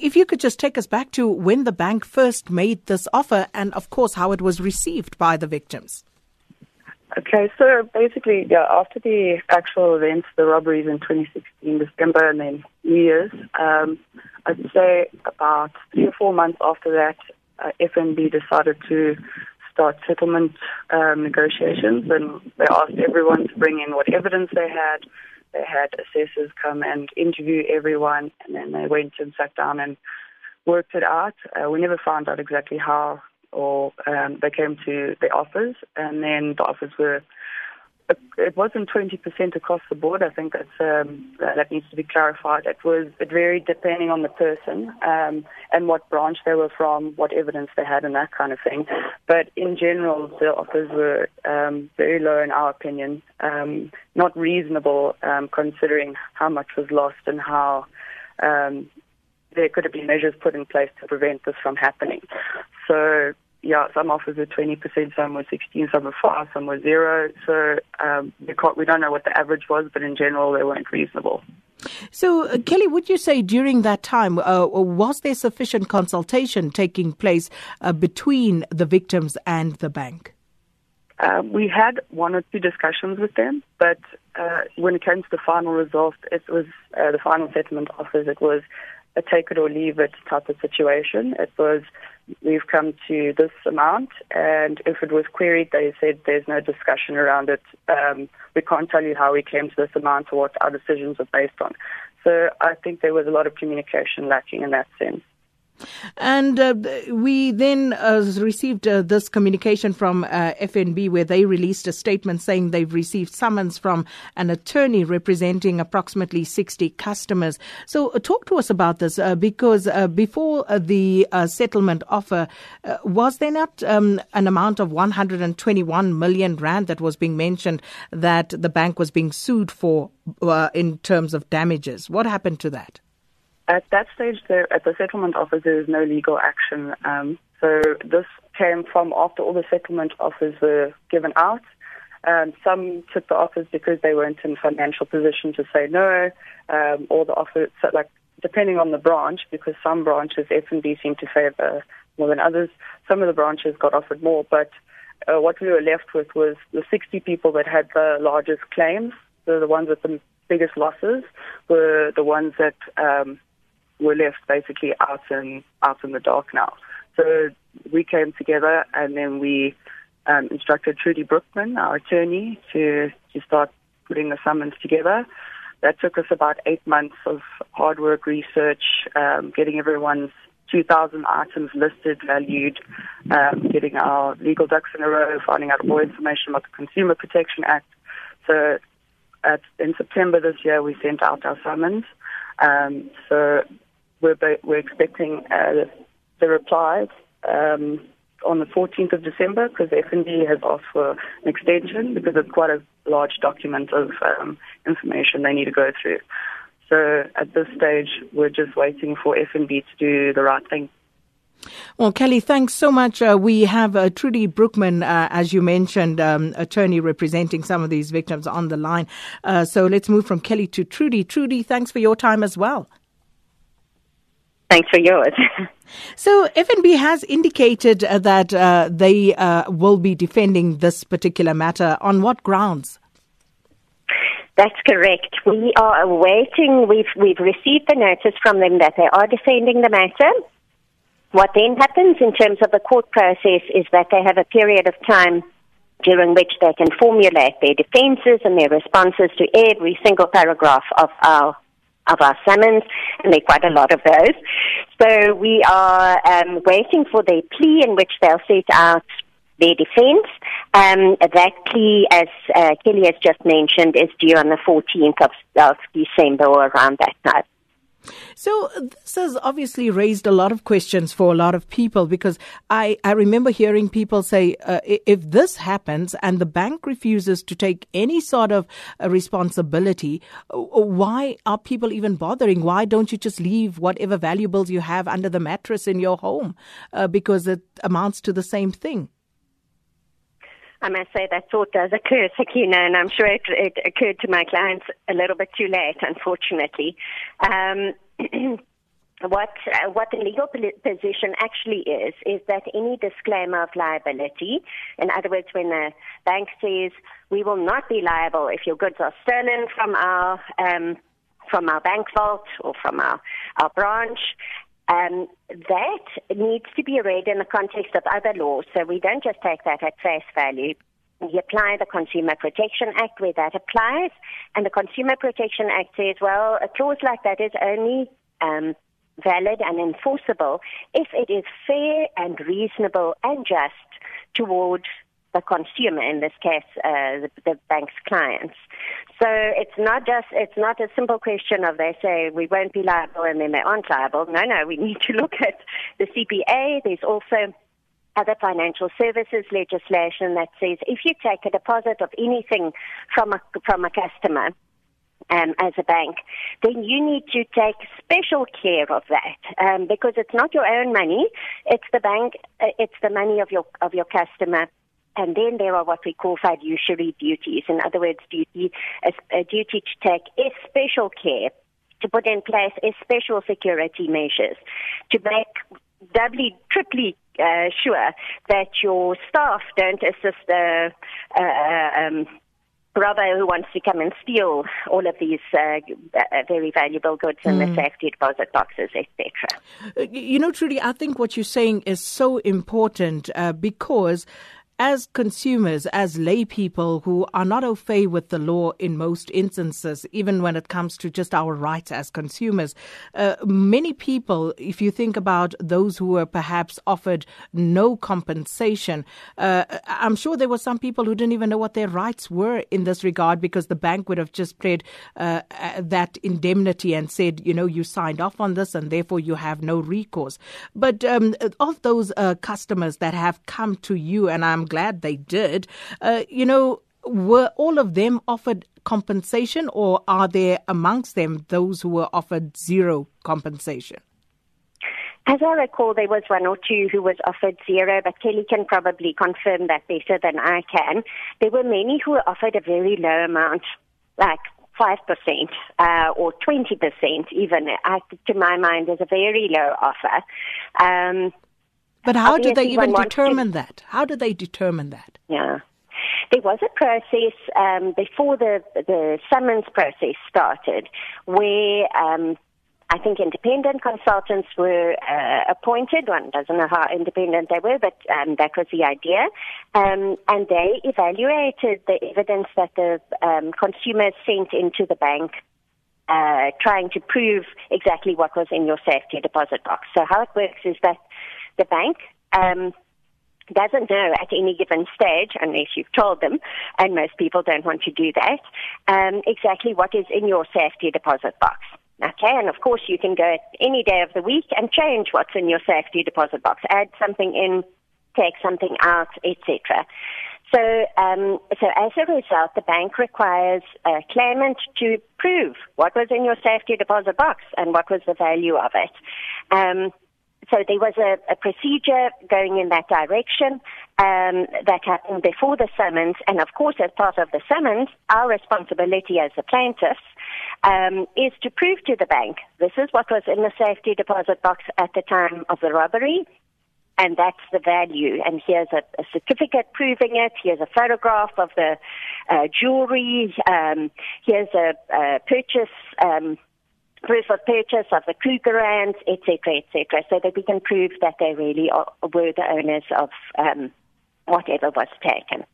If you could just take us back to when the bank first made this offer and, of course, how it was received by the victims. Okay, so basically, yeah, after the actual events, the robberies in 2016, December, and then New Year's, um, I'd say about three or four months after that, uh, FNB decided to start settlement um, negotiations, and they asked everyone to bring in what evidence they had. They had assessors come and interview everyone, and then they went and sat down and worked it out. Uh, we never found out exactly how or um, they came to the offers, and then the offers were. It wasn't 20% across the board. I think that's, um, that needs to be clarified. It was it varied depending on the person um, and what branch they were from, what evidence they had, and that kind of thing. But in general, the offers were um, very low in our opinion, um, not reasonable um, considering how much was lost and how um, there could have been measures put in place to prevent this from happening. So yeah, some offers were 20%, some were 16, some were 5, some were 0. So um, we, we don't know what the average was, but in general, they weren't reasonable. So, uh, Kelly, would you say during that time, uh, was there sufficient consultation taking place uh, between the victims and the bank? Uh, we had one or two discussions with them, but uh, when it came to the final result, it was uh, the final settlement offers. It was a take it or leave it type of situation. It was we've come to this amount, and if it was queried, they said there's no discussion around it. Um, we can't tell you how we came to this amount or what our decisions are based on. So I think there was a lot of communication lacking in that sense. And uh, we then uh, received uh, this communication from uh, FNB where they released a statement saying they've received summons from an attorney representing approximately 60 customers. So, uh, talk to us about this uh, because before the settlement offer, was there not um, an amount of 121 million rand that was being mentioned that the bank was being sued for in terms of damages? What happened to that? At that stage, there, at the settlement office, there is no legal action. Um, so this came from after all the settlement offers were given out. Um, some took the offers because they weren't in financial position to say no, um, or the offer, so like depending on the branch, because some branches FNB seem to favour more than others. Some of the branches got offered more, but uh, what we were left with was the 60 people that had the largest claims, so the ones with the biggest losses, were the ones that um, we're left basically out in out in the dark now. So we came together and then we um, instructed Trudy Broekmann, our attorney, to to start putting the summons together. That took us about eight months of hard work, research, um, getting everyone's 2,000 items listed, valued, um, getting our legal ducks in a row, finding out more information about the Consumer Protection Act. So at, in September this year, we sent out our summons. Um, so we're, we're expecting uh, the replies um, on the 14th of December because FNB has asked for an extension because it's quite a large document of um, information they need to go through. So at this stage, we're just waiting for FNB to do the right thing. Well, Kelly, thanks so much. Uh, we have uh, Trudy Broekmann, uh, as you mentioned, um, attorney representing some of these victims on the line. Uh, so let's move from Kelly to Trudy. Trudy, thanks for your time as well. Thanks for yours. so FNB has indicated uh, that uh, they uh, will be defending this particular matter. On what grounds? That's correct. We are awaiting. We've we've received the notice from them that they are defending the matter. What then happens in terms of the court process is that they have a period of time during which they can formulate their defences and their responses to every single paragraph of our of our summons, and there are quite a lot of those. So we are um, waiting for their plea in which they'll set out their defence. Um, that plea, as uh, Kelly has just mentioned, is due on the 14th of, of December or around that time. So this has obviously raised a lot of questions for a lot of people because I, I remember hearing people say uh, if this happens and the bank refuses to take any sort of uh, responsibility, why are people even bothering? Why don't you just leave whatever valuables you have under the mattress in your home uh, because it amounts to the same thing? I must say that thought does occur, Sakina, and I'm sure it, it occurred to my clients a little bit too late, unfortunately. Um, what uh, what the legal position actually is is that any disclaimer of liability, in other words, when the bank says we will not be liable if your goods are stolen from our um, from our bank vault or from our our branch. Um, that needs to be read in the context of other laws, so we don't just take that at face value. We apply the Consumer Protection Act where that applies, and the Consumer Protection Act says, well, a clause like that is only um, valid and enforceable if it is fair and reasonable and just towards the consumer, in this case, uh, the, the, bank's clients. So it's not just, it's not a simple question of they say we won't be liable and then they aren't liable. No, no, we need to look at the CPA. There's also other financial services legislation that says if you take a deposit of anything from a, from a customer, um, as a bank, then you need to take special care of that um, because it's not your own money; it's the bank, uh, it's the money of your of your customer. And then there are what we call fiduciary duties. In other words, duty a, a duty to take special care to put in place special security measures to make doubly, triply uh, sure that your staff don't assist a, um, robber who wants to come and steal all of these uh, uh very valuable goods in mm. the hmm. safety deposit boxes, etc. Uh, you know, Trudy, I think what you're saying is so important uh, because as consumers, as lay people who are not au fait with the law in most instances, even when it comes to just our rights as consumers, uh, many people, if you think about those who were perhaps offered no compensation, uh, I'm sure there were some people who didn't even know what their rights were in this regard because the bank would have just paid uh, uh that indemnity and said, you know, you signed off on this and therefore you have no recourse. But um, of those uh, customers that have come to you, and I'm glad they did. Uh, you know, were all of them offered compensation, or are there amongst them those who were offered zero compensation? As I recall, there was one or two who was offered zero, but Kelly can probably confirm that better than I can. There were many who were offered a very low amount, like 5% uh, or 20% even, I, to my mind, is a very low offer. Um, but how do they even determine to, that? How do they determine that? Yeah. There was a process um, before the the summons process started, where um, I think independent consultants were uh, appointed. One doesn't know how independent they were, but um, that was the idea. Um, and they evaluated the evidence that the um, consumers sent into the bank, uh, trying to prove exactly what was in your safety deposit box. So how it works is that the bank um, doesn't know at any given stage, unless you've told them, and most people don't want to do that, um, exactly what is in your safety deposit box. Okay, and of course you can go any day of the week and change what's in your safety deposit box, add something in, take something out, etc. So, um, so as a result, the bank requires a claimant to prove what was in your safety deposit box and what was the value of it. Um, so there was a, a procedure going in that direction um, that happened before the summons, and of course, as part of the summons, our responsibility as the plaintiffs um, is to prove to the bank this is what was in the safety deposit box at the time of the robbery, and that's the value. And here's a, a certificate proving it. Here's a photograph of the uh, jewelry. Um, here's a, a purchase. Proof of purchase of the Krugerrands, etc., etc., so that we can prove that they really are, were the owners of um, whatever was taken.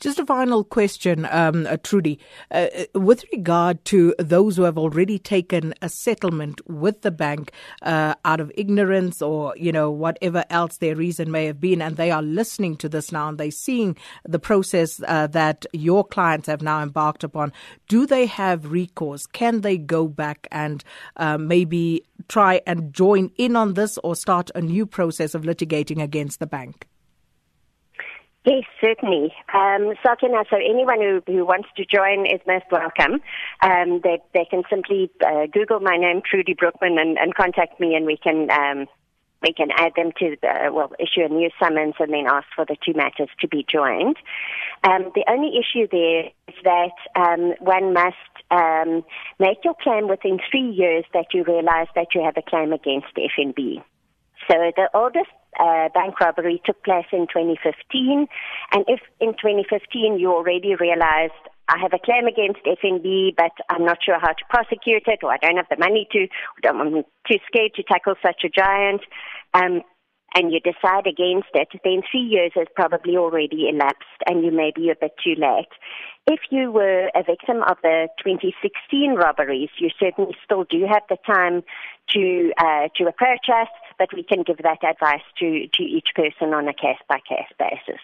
Just a final question, um, uh, Trudy. Uh, uh, with regard to those who have already taken a settlement with the bank uh, out of ignorance or, you know, whatever else their reason may have been, and they are listening to this now and they're seeing the process uh, that your clients have now embarked upon, do they have recourse? Can they go back and uh, maybe try and join in on this or start a new process of litigating against the bank? Yes, certainly. Um, so anyone who, who wants to join is most welcome. Um, they, they can simply uh, Google my name, Trudy Broekmann, and, and contact me, and we can um, we can add them to the, well, issue a new summons and then ask for the two matters to be joined. Um, the only issue there is that um, one must um, make your claim within three years that you realize that you have a claim against FNB. So the oldest uh, bank robbery took place in 2015, and if in 2015 you already realized I have a claim against FNB, but I'm not sure how to prosecute it, or I don't have the money to, or I'm too scared to tackle such a giant, um, and you decide against it, then three years has probably already elapsed, and you may be a bit too late. If you were a victim of the 2016 robberies, you certainly still do have the time to uh, to approach us, but we can give that advice to, to each person on a case by case basis.